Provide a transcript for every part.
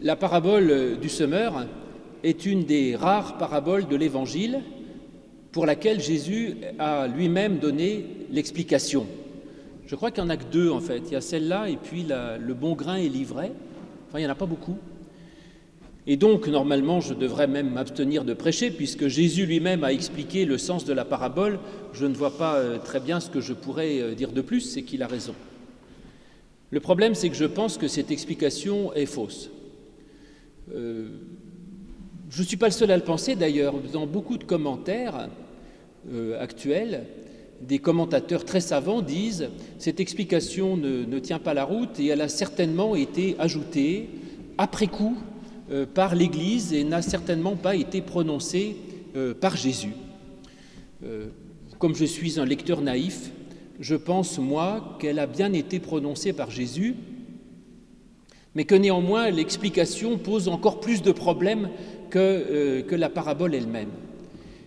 La parabole du semeur est une des rares paraboles de l'Évangile pour laquelle Jésus a lui-même donné l'explication. Je crois qu'il n'y en a que deux en fait. Il y a celle-là et puis le bon grain et l'ivraie. Enfin, il n'y en a pas beaucoup. Et donc, normalement, je devrais même m'abstenir de prêcher, puisque Jésus lui-même a expliqué le sens de la parabole. Je ne vois pas euh, très bien ce que je pourrais euh, dire de plus, c'est qu'il a raison. Le problème, c'est que je pense que cette explication est fausse. Euh, je ne suis pas le seul à le penser d'ailleurs. Dans beaucoup de commentaires euh, actuels, des commentateurs très savants disent cette explication ne, tient pas la route et elle a certainement été ajoutée après coup euh, par l'Église et n'a certainement pas été prononcée par Jésus. comme je suis un lecteur naïf, je pense, moi, qu'elle a bien été prononcée par Jésus, mais que néanmoins l'explication pose encore plus de problèmes euh, que, la parabole elle-même.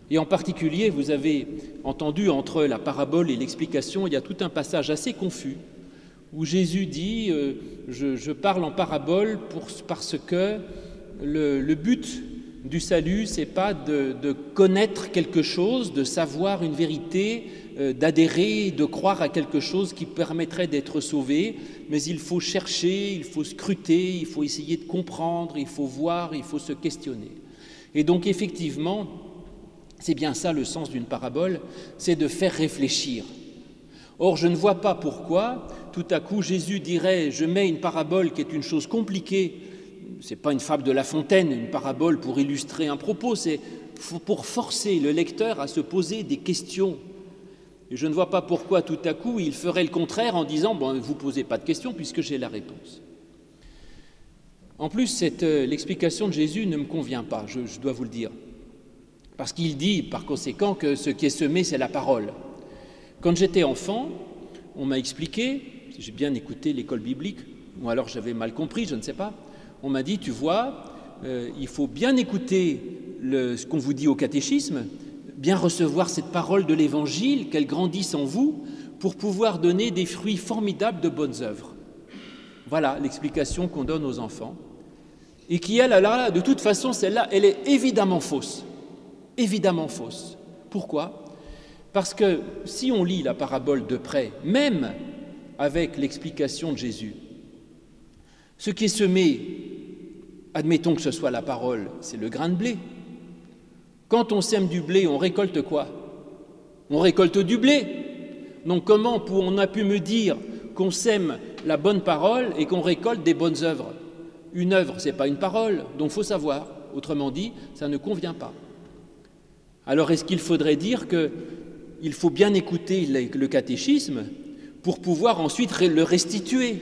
Et en particulier, vous avez entendu entre la parabole et l'explication, il y a tout un passage assez confus où Jésus dit euh, je, parle en parabole parce que le, but du salut, c'est pas de, connaître quelque chose, de savoir une vérité, d'adhérer, de croire à quelque chose qui permettrait d'être sauvé, mais il faut chercher, il faut scruter, il faut essayer de comprendre, il faut voir, il faut se questionner. Et donc effectivement, c'est bien ça le sens d'une parabole, c'est de faire réfléchir. Or, je ne vois pas pourquoi tout à coup Jésus dirait je mets une parabole qui est une chose compliquée, c'est pas une fable de La Fontaine, une parabole pour illustrer un propos, c'est pour forcer le lecteur à se poser des questions et je ne vois pas pourquoi tout à coup il ferait le contraire en disant bon, vous posez pas de questions puisque j'ai la réponse. En plus, euh, l'explication de Jésus ne me convient pas, je, dois vous le dire. Parce qu'il dit par conséquent que ce qui est semé, c'est la parole. Quand j'étais enfant, on m'a expliqué, si j'ai bien écouté l'école biblique, ou alors j'avais mal compris, je ne sais pas, on m'a dit, tu vois, euh, il faut bien écouter ce qu'on vous dit au catéchisme, bien recevoir cette parole de l'Évangile, qu'elle grandisse en vous, pour pouvoir donner des fruits formidables de bonnes œuvres. Voilà l'explication qu'on donne aux enfants. Et qui, elle, là, de toute façon, celle-là, elle est évidemment fausse. Évidemment fausse. Pourquoi? Parce que si on lit la parabole de près, même avec l'explication de Jésus, ce qui est semé, admettons que ce soit la parole, c'est le grain de blé. Quand on sème du blé, on récolte quoi? On récolte du blé. Donc comment on a pu me dire qu'on sème la bonne parole et qu'on récolte des bonnes œuvres? Une œuvre, ce n'est pas une parole, donc il faut savoir. Autrement dit, ça ne convient pas. Alors est-ce qu'il faudrait dire qu'il faut bien écouter le catéchisme pour pouvoir ensuite le restituer?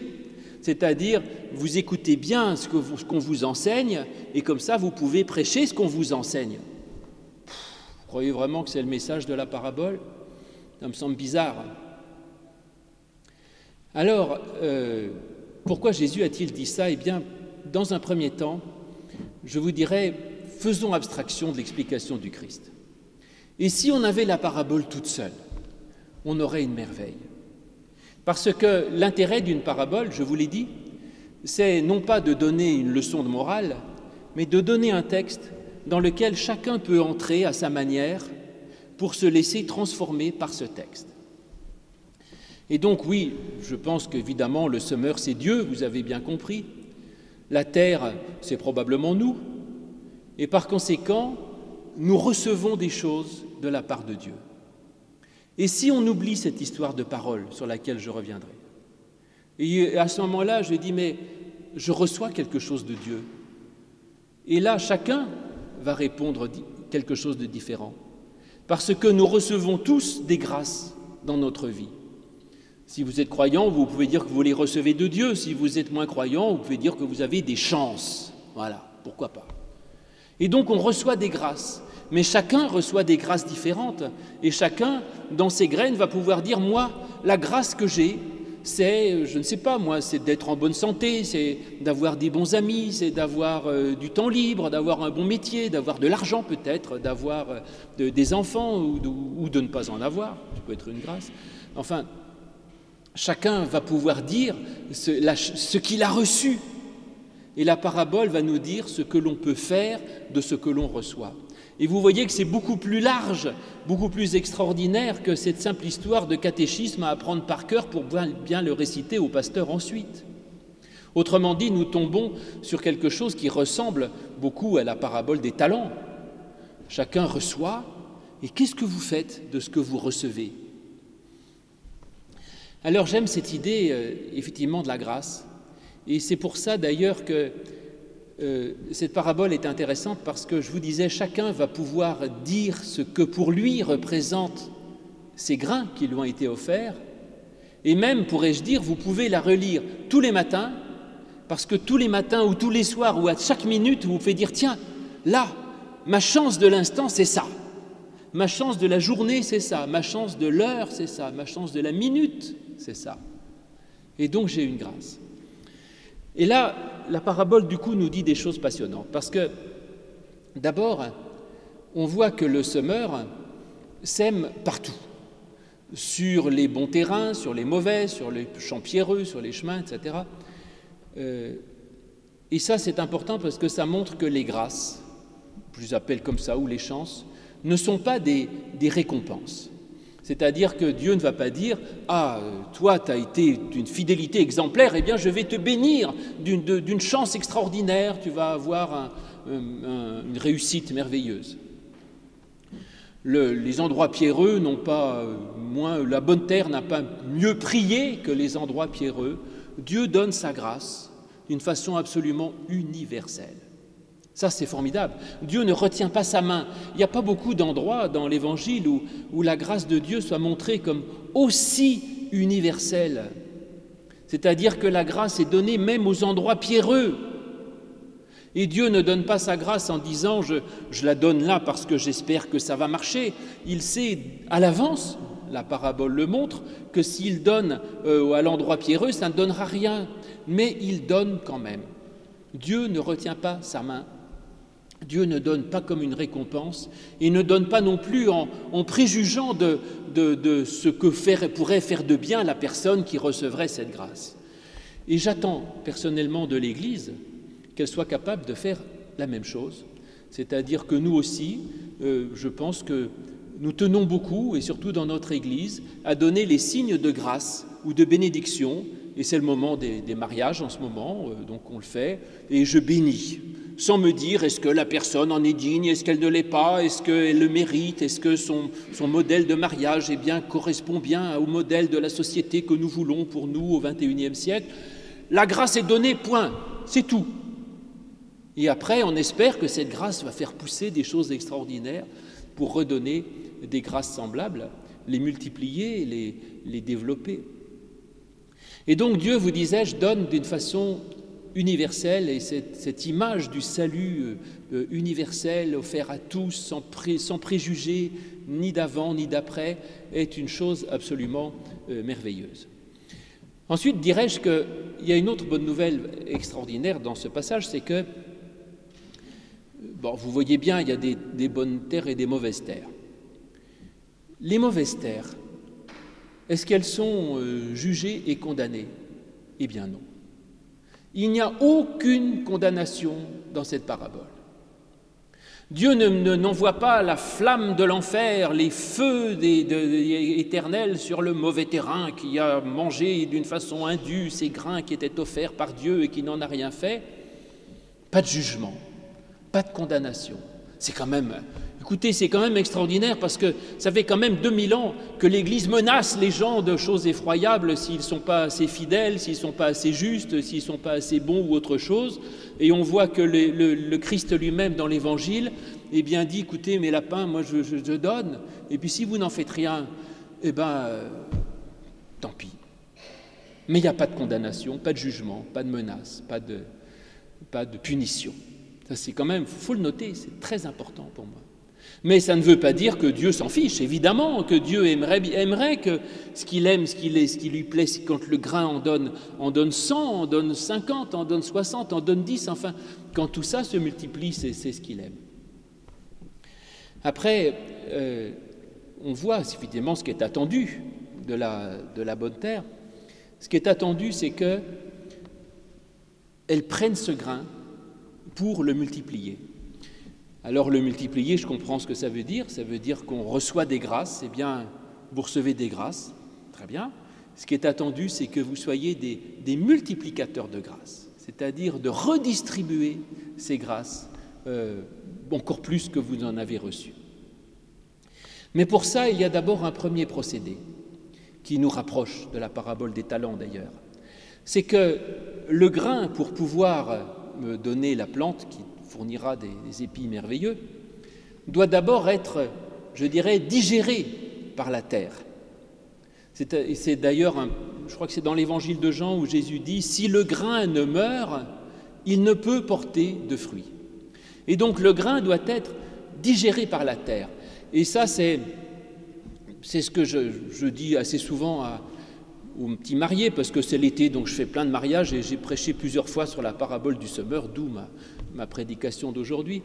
C'est-à-dire, vous écoutez bien ce qu'on vous enseigne et comme ça, vous pouvez prêcher ce qu'on vous enseigne croyez vraiment que c'est le message de la parabole? Ça me semble bizarre. Alors, euh, pourquoi Jésus a-t-il dit ça? Eh bien, dans un premier temps, je vous dirais, faisons abstraction de l'explication du Christ. Et si on avait la parabole toute seule, on aurait une merveille. Parce que l'intérêt d'une parabole, je vous l'ai dit, c'est non pas de donner une leçon de morale, mais de donner un texte dans lequel chacun peut entrer à sa manière pour se laisser transformer par ce texte. Et donc oui, je pense qu'évidemment le semeur c'est Dieu, vous avez bien compris. La terre c'est probablement nous. Et par conséquent, nous recevons des choses de la part de Dieu. Et si on oublie cette histoire de parole sur laquelle je reviendrai, et à ce moment-là, je dis, mais je reçois quelque chose de Dieu. Et là, chacun va répondre quelque chose de différent. Parce que nous recevons tous des grâces dans notre vie. Si vous êtes croyant, vous pouvez dire que vous les recevez de Dieu. Si vous êtes moins croyant, vous pouvez dire que vous avez des chances. Voilà, pourquoi pas. Et donc on reçoit des grâces. Mais chacun reçoit des grâces différentes. Et chacun, dans ses graines, va pouvoir dire, moi, la grâce que j'ai, c'est, je ne sais pas moi, c'est d'être en bonne santé, c'est d'avoir des bons amis, c'est d'avoir euh, du temps libre, d'avoir un bon métier, d'avoir de l'argent peut-être, d'avoir euh, des enfants ou de, ne pas en avoir, ça peut être une grâce. Enfin, chacun va pouvoir dire ce qu'il a reçu. et la parabole va nous dire ce que l'on peut faire de ce que l'on reçoit. Et vous voyez que c'est beaucoup plus large, beaucoup plus extraordinaire que cette simple histoire de catéchisme à apprendre par cœur pour bien le réciter au pasteur ensuite. Autrement dit, nous tombons sur quelque chose qui ressemble beaucoup à la parabole des talents. Chacun reçoit, et qu'est-ce que vous faites de ce que vous recevez? Alors j'aime cette idée, euh, effectivement, de la grâce, et c'est pour ça d'ailleurs que euh, cette parabole est intéressante parce que je vous disais, chacun va pouvoir dire ce que pour lui représentent ces grains qui lui ont été offerts, et même, pourrais-je dire, vous pouvez la relire tous les matins, parce que tous les matins ou tous les soirs ou à chaque minute, vous pouvez dire, tiens, là, ma chance de l'instant, c'est ça. Ma chance de la journée, c'est ça. Ma chance de l'heure, c'est ça. Ma chance de la minute, c'est ça. Et donc j'ai une grâce. Et là, la parabole, du coup, nous dit des choses passionnantes. Parce que, d'abord, on voit que le semeur sème partout. Sur les bons terrains, sur les mauvais, sur les champs pierreux, sur les chemins, etc. Euh, et ça, c'est important parce que ça montre que les grâces, je les comme ça, ou les chances, ne sont pas des, récompenses. C'est-à-dire que Dieu ne va pas dire Ah, toi, tu as été d'une fidélité exemplaire, eh bien, je vais te bénir d'une chance extraordinaire, tu vas avoir une réussite merveilleuse. les endroits pierreux n'ont pas moins, la bonne terre n'a pas mieux prié que les endroits pierreux. Dieu donne sa grâce d'une façon absolument universelle. Ça, c'est formidable. Dieu ne retient pas sa main. Il n'y a pas beaucoup d'endroits dans l'Évangile où, la grâce de Dieu soit montrée comme aussi universelle. C'est-à-dire que la grâce est donnée même aux endroits pierreux. Et Dieu ne donne pas sa grâce en disant je, je la donne là parce que j'espère que ça va marcher. Il sait à l'avance, la parabole le montre, que s'il donne euh, à l'endroit pierreux, ça ne donnera rien. Mais il donne quand même. Dieu ne retient pas sa main Dieu ne donne pas comme une récompense et ne donne pas non plus en, préjugeant de, ce que pourrait faire de bien la personne qui recevrait cette grâce. Et j'attends personnellement de l'Église qu'elle soit capable de faire la même chose, c'est-à-dire que nous aussi, euh, je pense que nous tenons beaucoup, et surtout dans notre Église, à donner les signes de grâce ou de bénédiction, et c'est le moment des, des, mariages en ce moment, euh, donc on le fait, et je bénis sans me dire est-ce que la personne en est digne, est-ce qu'elle ne l'est pas, est-ce qu'elle le mérite, est-ce que son, son, modèle de mariage eh bien, correspond bien au modèle de la société que nous voulons pour nous au XXIe siècle. La grâce est donnée, point, c'est tout. Et après, on espère que cette grâce va faire pousser des choses extraordinaires pour redonner des grâces semblables, les multiplier, les, les développer. Et donc Dieu, vous disais-je, donne d'une façon universel et cette, image du salut euh, euh, universel offert à tous sans, préjugés ni d'avant ni d'après est une chose absolument euh, merveilleuse. Ensuite, dirais-je qu'il y a une autre bonne nouvelle extraordinaire dans ce passage, c'est que, vous voyez bien, il y a des bonnes terres et des mauvaises terres. Les mauvaises terres, est-ce qu'elles sont jugées et condamnées? Eh bien non. Il n'y a aucune condamnation dans cette parabole. Dieu ne, n'envoie pas la flamme de l'enfer, les feux éternels sur le mauvais terrain qui a mangé d'une façon indue ces grains qui étaient offerts par Dieu et qui n'en a rien fait. Pas de jugement, pas de condamnation. C'est quand même Écoutez, c'est quand même extraordinaire parce que ça fait quand même 2000 ans que l'Église menace les gens de choses effroyables s'ils ne sont pas assez fidèles, s'ils ne sont pas assez justes, s'ils ne sont pas assez bons ou autre chose. Et on voit que le, Christ lui-même dans l'Évangile eh bien, dit, écoutez, mes lapins, moi je, donne, et puis si vous n'en faites rien, eh bien, euh, tant pis. Mais il n'y a pas de condamnation, pas de jugement, pas de menace, pas de, pas de punition. Ça, c'est quand même, il faut le noter, c'est très important pour moi. Mais ça ne veut pas dire que Dieu s'en fiche, évidemment, que Dieu aimerait, que ce qu'il aime, ce, qu'il est, ce qui lui plaît, quand le grain en donne, en donne 100, en donne 50, en donne 60, en donne 10, enfin, quand tout ça se multiplie, c'est, ce qu'il aime. Après, euh, on voit évidemment ce qui est attendu de la, bonne terre. Ce qui est attendu, c'est que elles prennent ce grain pour le multiplier. Alors le multiplier, je comprends ce que ça veut dire. Ça veut dire qu'on reçoit des grâces. Eh bien, vous recevez des grâces. Très bien. Ce qui est attendu, c'est que vous soyez des, multiplicateurs de grâces, c'est-à-dire de redistribuer ces grâces euh, encore plus que vous en avez reçues. Mais pour ça, il y a d'abord un premier procédé qui nous rapproche de la parabole des talents d'ailleurs. C'est que le grain, pour pouvoir me donner la plante qui fournira des, épis merveilleux, doit d'abord être, je dirais, digéré par la terre. C'est d'ailleurs, je crois que c'est dans l'évangile de Jean où Jésus dit, si le grain ne meurt, il ne peut porter de fruits. Et donc le grain doit être digéré par la terre. Et ça, c'est ce que je, dis assez souvent à, aux petits mariés, parce que c'est l'été, donc je fais plein de mariages, et j'ai prêché plusieurs fois sur la parabole du semeur, d'où ma, prédication d'aujourd'hui.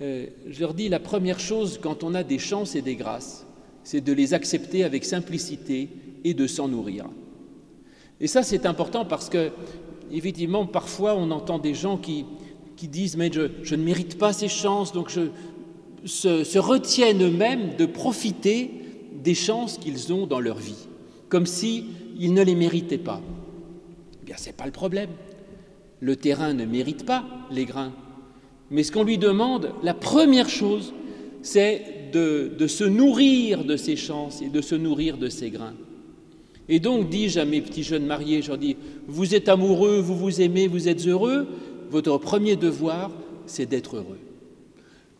Euh, je leur dis, la première chose quand on a des chances et des grâces, c'est de les accepter avec simplicité et de s'en nourrir. Et ça, c'est important parce que, effectivement, parfois, on entend des gens qui, qui disent, mais je, je, ne mérite pas ces chances, donc je, se, retiennent eux-mêmes de profiter des chances qu'ils ont dans leur vie, comme s'ils ne les méritaient pas. Eh bien, ce n'est pas le problème. Le terrain ne mérite pas les grains. Mais ce qu'on lui demande, la première chose, c'est de, de, se nourrir de ces chances et de se nourrir de ces grains. Et donc, dis-je à mes petits jeunes mariés, je leur dis, vous êtes amoureux, vous vous aimez, vous êtes heureux, votre premier devoir, c'est d'être heureux.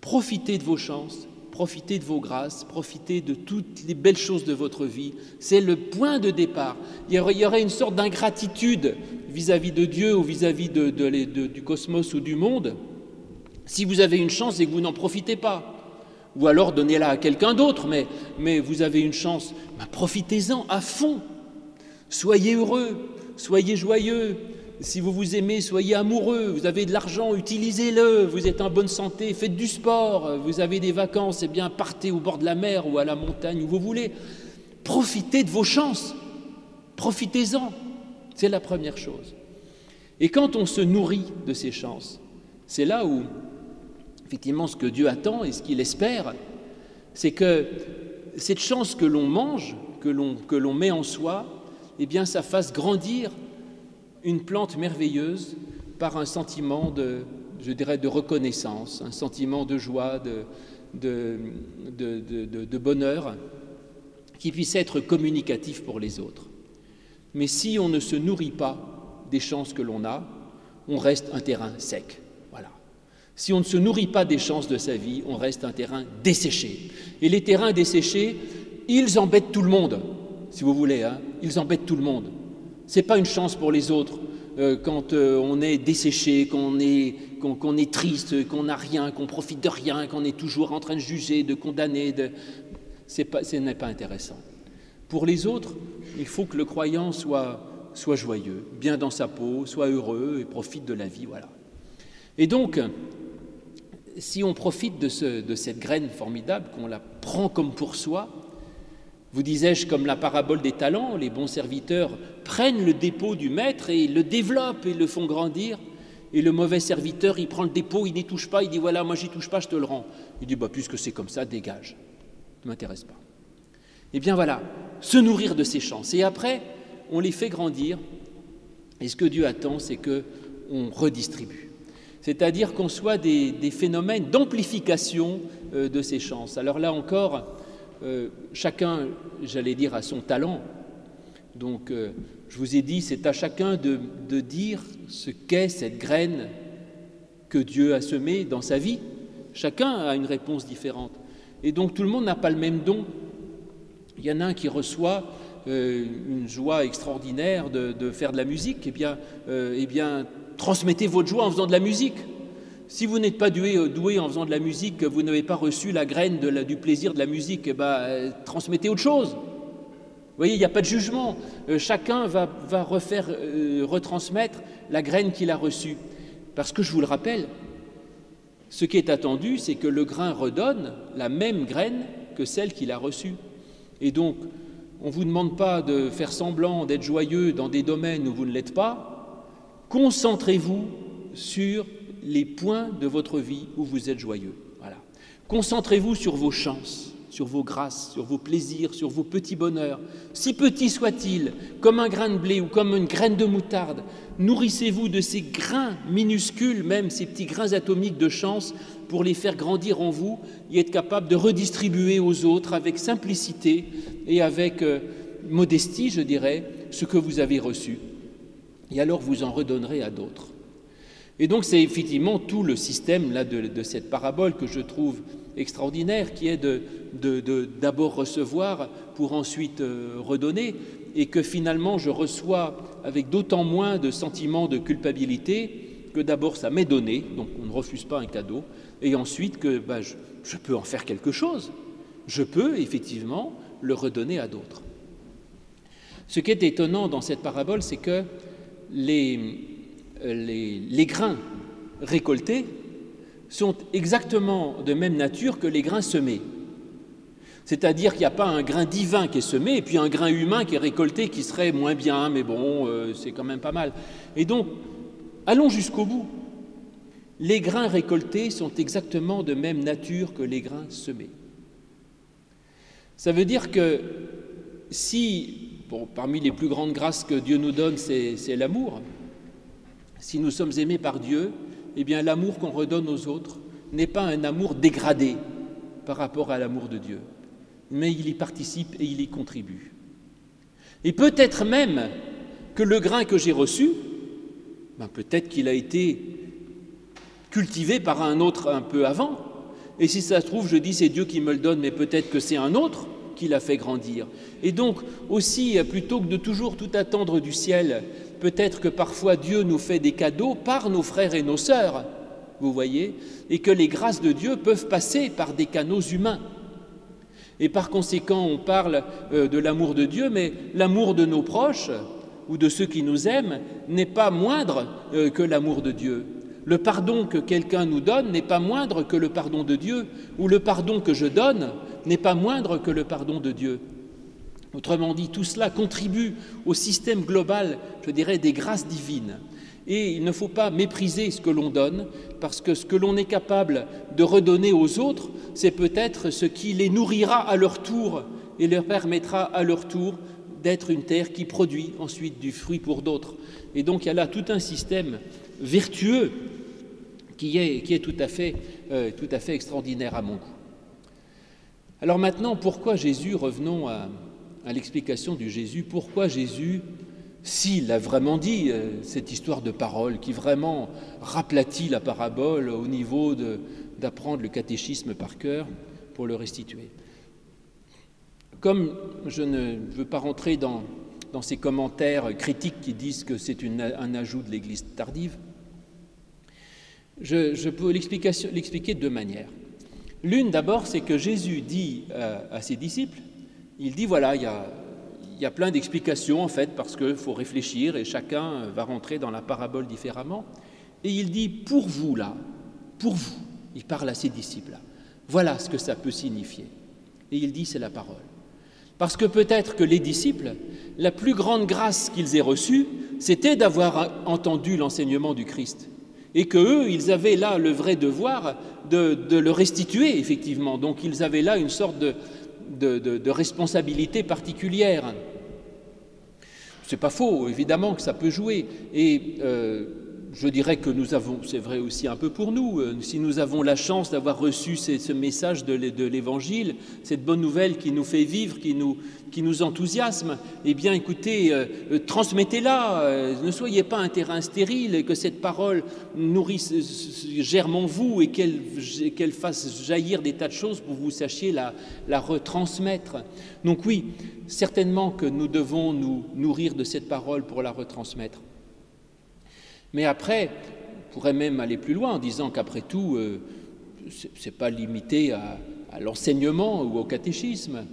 Profitez de vos chances, profitez de vos grâces, profitez de toutes les belles choses de votre vie. C'est le point de départ. Il y aurait une sorte d'ingratitude vis-à-vis de Dieu ou vis-à-vis du cosmos ou du monde si vous avez une chance et que vous n'en profitez pas. Ou alors donnez-la à quelqu'un d'autre, mais, mais, vous avez une chance, ben, profitez-en à fond. Soyez heureux, soyez joyeux, si vous vous aimez, soyez amoureux, vous avez de l'argent, utilisez-le, vous êtes en bonne santé, faites du sport, vous avez des vacances, eh bien partez au bord de la mer ou à la montagne où vous voulez. Profitez de vos chances, profitez-en, c'est la première chose. Et quand on se nourrit de ces chances, c'est là où, effectivement, ce que Dieu attend et ce qu'il espère, c'est que cette chance que l'on mange, que l'on met en soi, eh bien, ça fasse grandir une plante merveilleuse par un sentiment de, je dirais, de reconnaissance, un sentiment de joie, de, de, bonheur, qui puisse être communicatif pour les autres. Mais si on ne se nourrit pas des chances que l'on a, on reste un terrain sec. Si on ne se nourrit pas des chances de sa vie, on reste un terrain desséché. Et les terrains desséchés, ils embêtent tout le monde, si vous voulez, hein. ils embêtent tout le monde. Ce n'est pas une chance pour les autres euh, quand euh, on est desséché, qu'on est, est triste, qu'on n'a rien, qu'on profite de rien, qu'on est toujours en train de juger, de condamner. Pas, ce n'est pas intéressant. Pour les autres, il faut que le croyant soit, soit joyeux, bien dans sa peau, soit heureux et profite de la vie. Voilà. Et donc, si on profite de, ce, de cette graine formidable, qu'on la prend comme pour soi, vous disais-je, comme la parabole des talents, les bons serviteurs prennent le dépôt du maître et le développent et le font grandir. Et le mauvais serviteur, il prend le dépôt, il n'y touche pas, il dit voilà, moi j'y touche pas, je te le rends. Il dit bah, puisque c'est comme ça, dégage. Ne m'intéresse pas. Eh bien voilà, se nourrir de ces chances. Et après, on les fait grandir. Et ce que Dieu attend, c'est que on redistribue. C'est-à-dire qu'on soit des, phénomènes d'amplification euh, de ces chances. Alors là encore, euh, chacun, j'allais dire, a son talent. Donc, euh, je vous ai dit, c'est à chacun de, dire ce qu'est cette graine que Dieu a semée dans sa vie. Chacun a une réponse différente. Et donc, tout le monde n'a pas le même don. Il y en a un qui reçoit une joie extraordinaire de, de, faire de la musique. Eh bien, eh bien, transmettez votre joie en faisant de la musique. Si vous n'êtes pas doué, euh, doué, en faisant de la musique, que vous n'avez pas reçu la graine du plaisir de la musique, eh ben, euh, transmettez autre chose. Vous voyez, il n'y a pas de jugement. Euh, chacun va, refaire, retransmettre la graine qu'il a reçue. Parce que je vous le rappelle, ce qui est attendu, c'est que le grain redonne la même graine que celle qu'il a reçue. Et donc, on ne vous demande pas de faire semblant d'être joyeux dans des domaines où vous ne l'êtes pas, Concentrez-vous sur les points de votre vie où vous êtes joyeux. Voilà. Concentrez-vous sur vos chances, sur vos grâces, sur vos plaisirs, sur vos petits bonheurs, si petits soient-ils, comme un grain de blé ou comme une graine de moutarde. Nourrissez-vous de ces grains minuscules, même ces petits grains atomiques de chance, pour les faire grandir en vous et être capable de redistribuer aux autres avec simplicité et avec euh, modestie, je dirais, ce que vous avez reçu. Et alors vous en redonnerez à d'autres. Et donc c'est effectivement tout le système là, de, cette parabole que je trouve extraordinaire, qui est de, d'abord recevoir pour ensuite euh, redonner, et que finalement je reçois avec d'autant moins de sentiments de culpabilité que d'abord ça m'est donné, donc on ne refuse pas un cadeau, et ensuite que bah, je, je peux en faire quelque chose. Je peux effectivement le redonner à d'autres. Ce qui est étonnant dans cette parabole, c'est que les, les, grains récoltés sont exactement de même nature que les grains semés. C'est-à-dire qu'il n'y a pas un grain divin qui est semé et puis un grain humain qui est récolté qui serait moins bien, mais bon, euh, c'est quand même pas mal. Et donc, allons jusqu'au bout. Les grains récoltés sont exactement de même nature que les grains semés. Ça veut dire que si, parmi les plus grandes grâces que Dieu nous donne, c'est l'amour, si nous sommes aimés par Dieu, eh bien l'amour qu'on redonne aux autres n'est pas un amour dégradé par rapport à l'amour de Dieu, mais il y participe et il y contribue. Et peut-être même que le grain que j'ai reçu, ben peut-être qu'il a été cultivé par un autre un peu avant, et si ça se trouve, je dis c'est Dieu qui me le donne, mais peut-être que c'est un autre qui l'a fait grandir. Et donc aussi, plutôt que de toujours tout attendre du ciel, peut-être que parfois Dieu nous fait des cadeaux par nos frères et nos sœurs, vous voyez, et que les grâces de Dieu peuvent passer par des canaux humains. Et par conséquent, on parle euh, de l'amour de Dieu, mais l'amour de nos proches ou de ceux qui nous aiment n'est pas moindre euh, que l'amour de Dieu. Le pardon que quelqu'un nous donne n'est pas moindre que le pardon de Dieu, ou le pardon que je donne n'est pas moindre que le pardon de Dieu. Autrement dit, tout cela contribue au système global, je dirais, des grâces divines. Et il ne faut pas mépriser ce que l'on donne, parce que ce que l'on est capable de redonner aux autres, c'est peut-être ce qui les nourrira à leur tour et leur permettra à leur tour d'être une terre qui produit ensuite du fruit pour d'autres. Et donc il y a là tout un système vertueux qui est, euh, tout à fait extraordinaire à mon goût. Alors maintenant, pourquoi Jésus, revenons à, l'explication du Jésus, pourquoi Jésus, s'il a vraiment dit euh, cette histoire de parole, qui vraiment raplatit la parabole au niveau d'apprendre le catéchisme par cœur pour le restituer? Comme je ne veux pas rentrer dans ces commentaires critiques qui disent que c'est un ajout de l'Église tardive, je, peux l'expliquer de deux manières. L'une d'abord, c'est que Jésus dit euh, à ses disciples, il dit voilà, il y a, plein d'explications en fait, parce qu'il faut réfléchir et chacun va rentrer dans la parabole différemment. Et il dit pour vous là, pour vous, il parle à ses disciples là, voilà ce que ça peut signifier. Et il dit c'est la parole. Parce que peut-être que les disciples, la plus grande grâce qu'ils aient reçue, c'était d'avoir entendu l'enseignement du Christ. Et que eux, ils avaient là le vrai devoir de, le restituer, effectivement. Donc ils avaient là une sorte de, de, responsabilité particulière. C'est pas faux, évidemment que ça peut jouer. Et euh, je dirais que nous avons, c'est vrai aussi un peu pour nous, euh, si nous avons la chance d'avoir reçu ce message de l'Évangile, cette bonne nouvelle qui nous fait vivre, qui nous, enthousiasme, eh bien écoutez, euh, euh, transmettez-la, ne soyez pas un terrain stérile, et que cette parole nourrisse, germe en vous et qu'elle fasse jaillir des tas de choses pour que vous sachiez la retransmettre. Donc oui, certainement que nous devons nous nourrir de cette parole pour la retransmettre. Mais après, on pourrait même aller plus loin en disant qu'après tout, euh, ce n'est pas limité à, l'enseignement ou au catéchisme,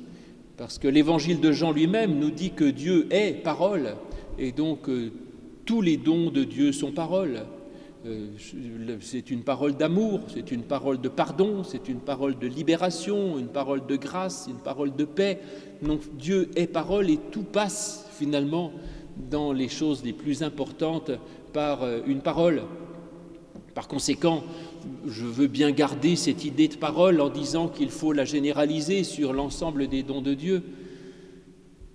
parce que l'évangile de Jean lui-même nous dit que Dieu est parole, et donc euh, tous les dons de Dieu sont parole. Euh, c'est une parole d'amour, c'est une parole de pardon, c'est une parole de libération, une parole de grâce, une parole de paix. Donc Dieu est parole et tout passe finalement dans les choses les plus importantes par euh, une parole. Par conséquent, je veux bien garder cette idée de parole en disant qu'il faut la généraliser sur l'ensemble des dons de Dieu.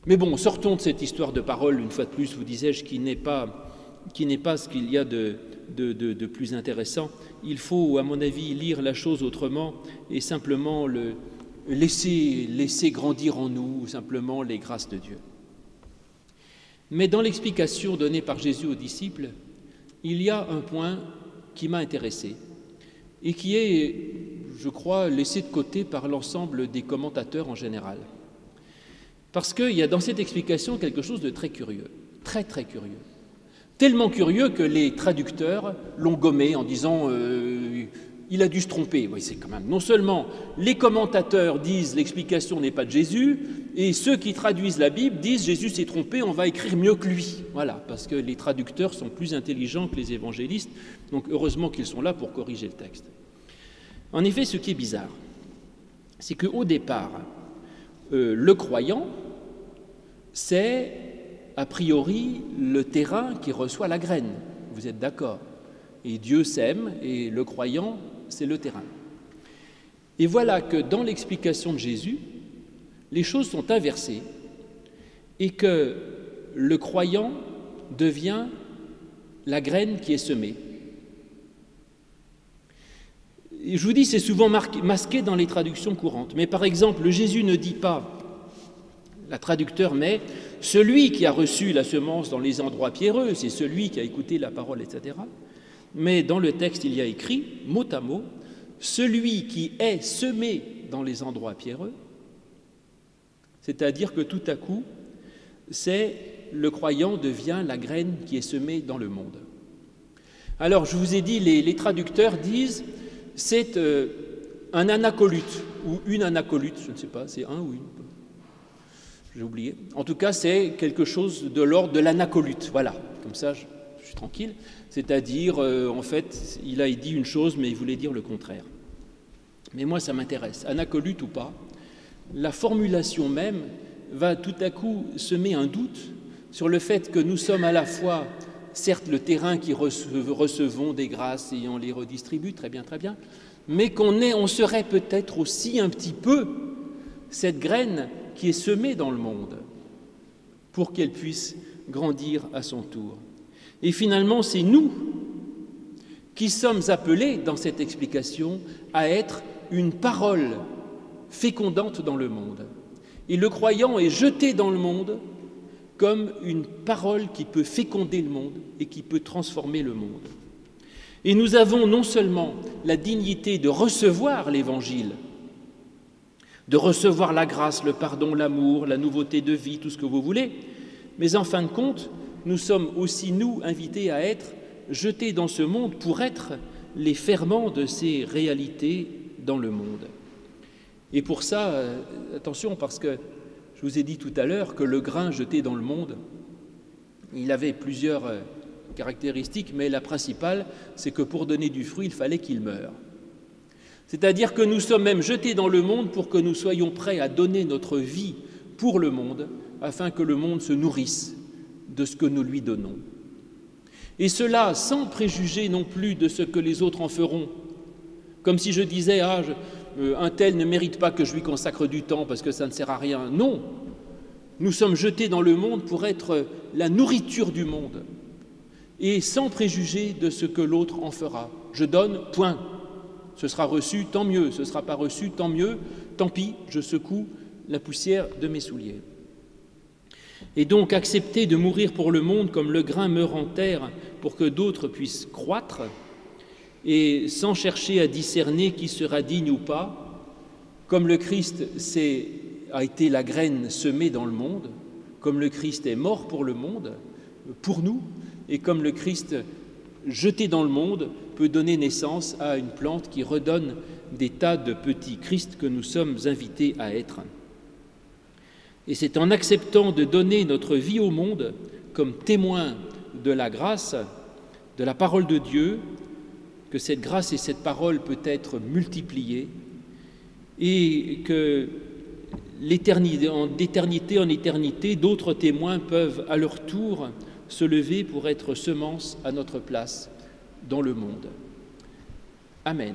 Mais bon, sortons de cette histoire de parole, une fois de plus, vous disais-je, qui n'est pas, qui n'est pas ce qu'il y a de, de, plus intéressant. Il faut, à mon avis, lire la chose autrement et simplement le, laisser, laisser grandir en nous simplement les grâces de Dieu. Mais dans l'explication donnée par Jésus aux disciples, il y a un point qui m'a intéressé et qui est, je crois, laissé de côté par l'ensemble des commentateurs en général. Parce qu'il y a dans cette explication quelque chose de très curieux, très très curieux. Tellement curieux que les traducteurs l'ont gommé en disant euh, il a dû se tromper. Oui, c'est quand même. Non seulement les commentateurs disent l'explication n'est pas de Jésus, et ceux qui traduisent la Bible disent Jésus s'est trompé, on va écrire mieux que lui. Voilà, parce que les traducteurs sont plus intelligents que les évangélistes, donc heureusement qu'ils sont là pour corriger le texte. En effet, ce qui est bizarre, c'est qu'au départ, euh, le croyant, c'est a priori le terrain qui reçoit la graine. Vous êtes d'accord? Et Dieu sème et le croyant, c'est le terrain. Et voilà que dans l'explication de Jésus, les choses sont inversées et que le croyant devient la graine qui est semée. je vous dis, c'est souvent masqué dans les traductions courantes. Mais par exemple, Jésus ne dit pas, la traducteur met, celui qui a reçu la semence dans les endroits pierreux, c'est celui qui a écouté la parole, etc. Mais dans le texte, il y a écrit, mot à mot, celui qui est semé dans les endroits pierreux, c'est-à-dire que tout à coup, c'est le croyant devient la graine qui est semée dans le monde. Alors, je vous ai dit, les, traducteurs disent, c'est euh, un anacolute, ou une anacolute, je ne sais pas, c'est un ou une, j'ai oublié. En tout cas, c'est quelque chose de l'ordre de l'anacolute. Voilà, comme ça, je, suis tranquille. C'est-à-dire, euh, en fait, il a dit une chose, mais il voulait dire le contraire. Mais moi, ça m'intéresse. Anacolute ou pas, la formulation même va tout à coup semer un doute sur le fait que nous sommes à la fois, certes, le terrain qui recevons des grâces et on les redistribue, très bien, très bien, mais qu'on on serait peut-être aussi un petit peu cette graine qui est semée dans le monde pour qu'elle puisse grandir à son tour. Et finalement, c'est nous qui sommes appelés dans cette explication à être une parole fécondante dans le monde. Et le croyant est jeté dans le monde comme une parole qui peut féconder le monde et qui peut transformer le monde. Et nous avons non seulement la dignité de recevoir l'Évangile, de recevoir la grâce, le pardon, l'amour, la nouveauté de vie, tout ce que vous voulez, mais en fin de compte, nous sommes aussi, nous, invités à être jetés dans ce monde pour être les ferments de ces réalités dans le monde. Et pour ça, euh, attention, parce que je vous ai dit tout à l'heure que le grain jeté dans le monde, il avait plusieurs euh, caractéristiques, mais la principale, c'est que pour donner du fruit, il fallait qu'il meure. C'est-à-dire que nous sommes même jetés dans le monde pour que nous soyons prêts à donner notre vie pour le monde, afin que le monde se nourrisse de ce que nous lui donnons. Et cela sans préjuger non plus de ce que les autres en feront. Comme si je disais, ah, euh, un tel ne mérite pas que je lui consacre du temps parce que ça ne sert à rien. Non, nous sommes jetés dans le monde pour être la nourriture du monde et sans préjuger de ce que l'autre en fera. Je donne, point. Ce sera reçu, tant mieux. Ce ne sera pas reçu, tant mieux. Tant pis, je secoue la poussière de mes souliers. Et donc accepter de mourir pour le monde comme le grain meurt en terre pour que d'autres puissent croître, et sans chercher à discerner qui sera digne ou pas, comme le Christ a été la graine semée dans le monde, comme le Christ est mort pour le monde, pour nous, et comme le Christ jeté dans le monde peut donner naissance à une plante qui redonne des tas de petits Christ que nous sommes invités à être. Et c'est en acceptant de donner notre vie au monde comme témoin de la grâce, de la parole de Dieu, que cette grâce et cette parole peut être multipliée et que l'éternité, d'éternité en éternité, d'autres témoins peuvent à leur tour se lever pour être semence à notre place dans le monde. Amen.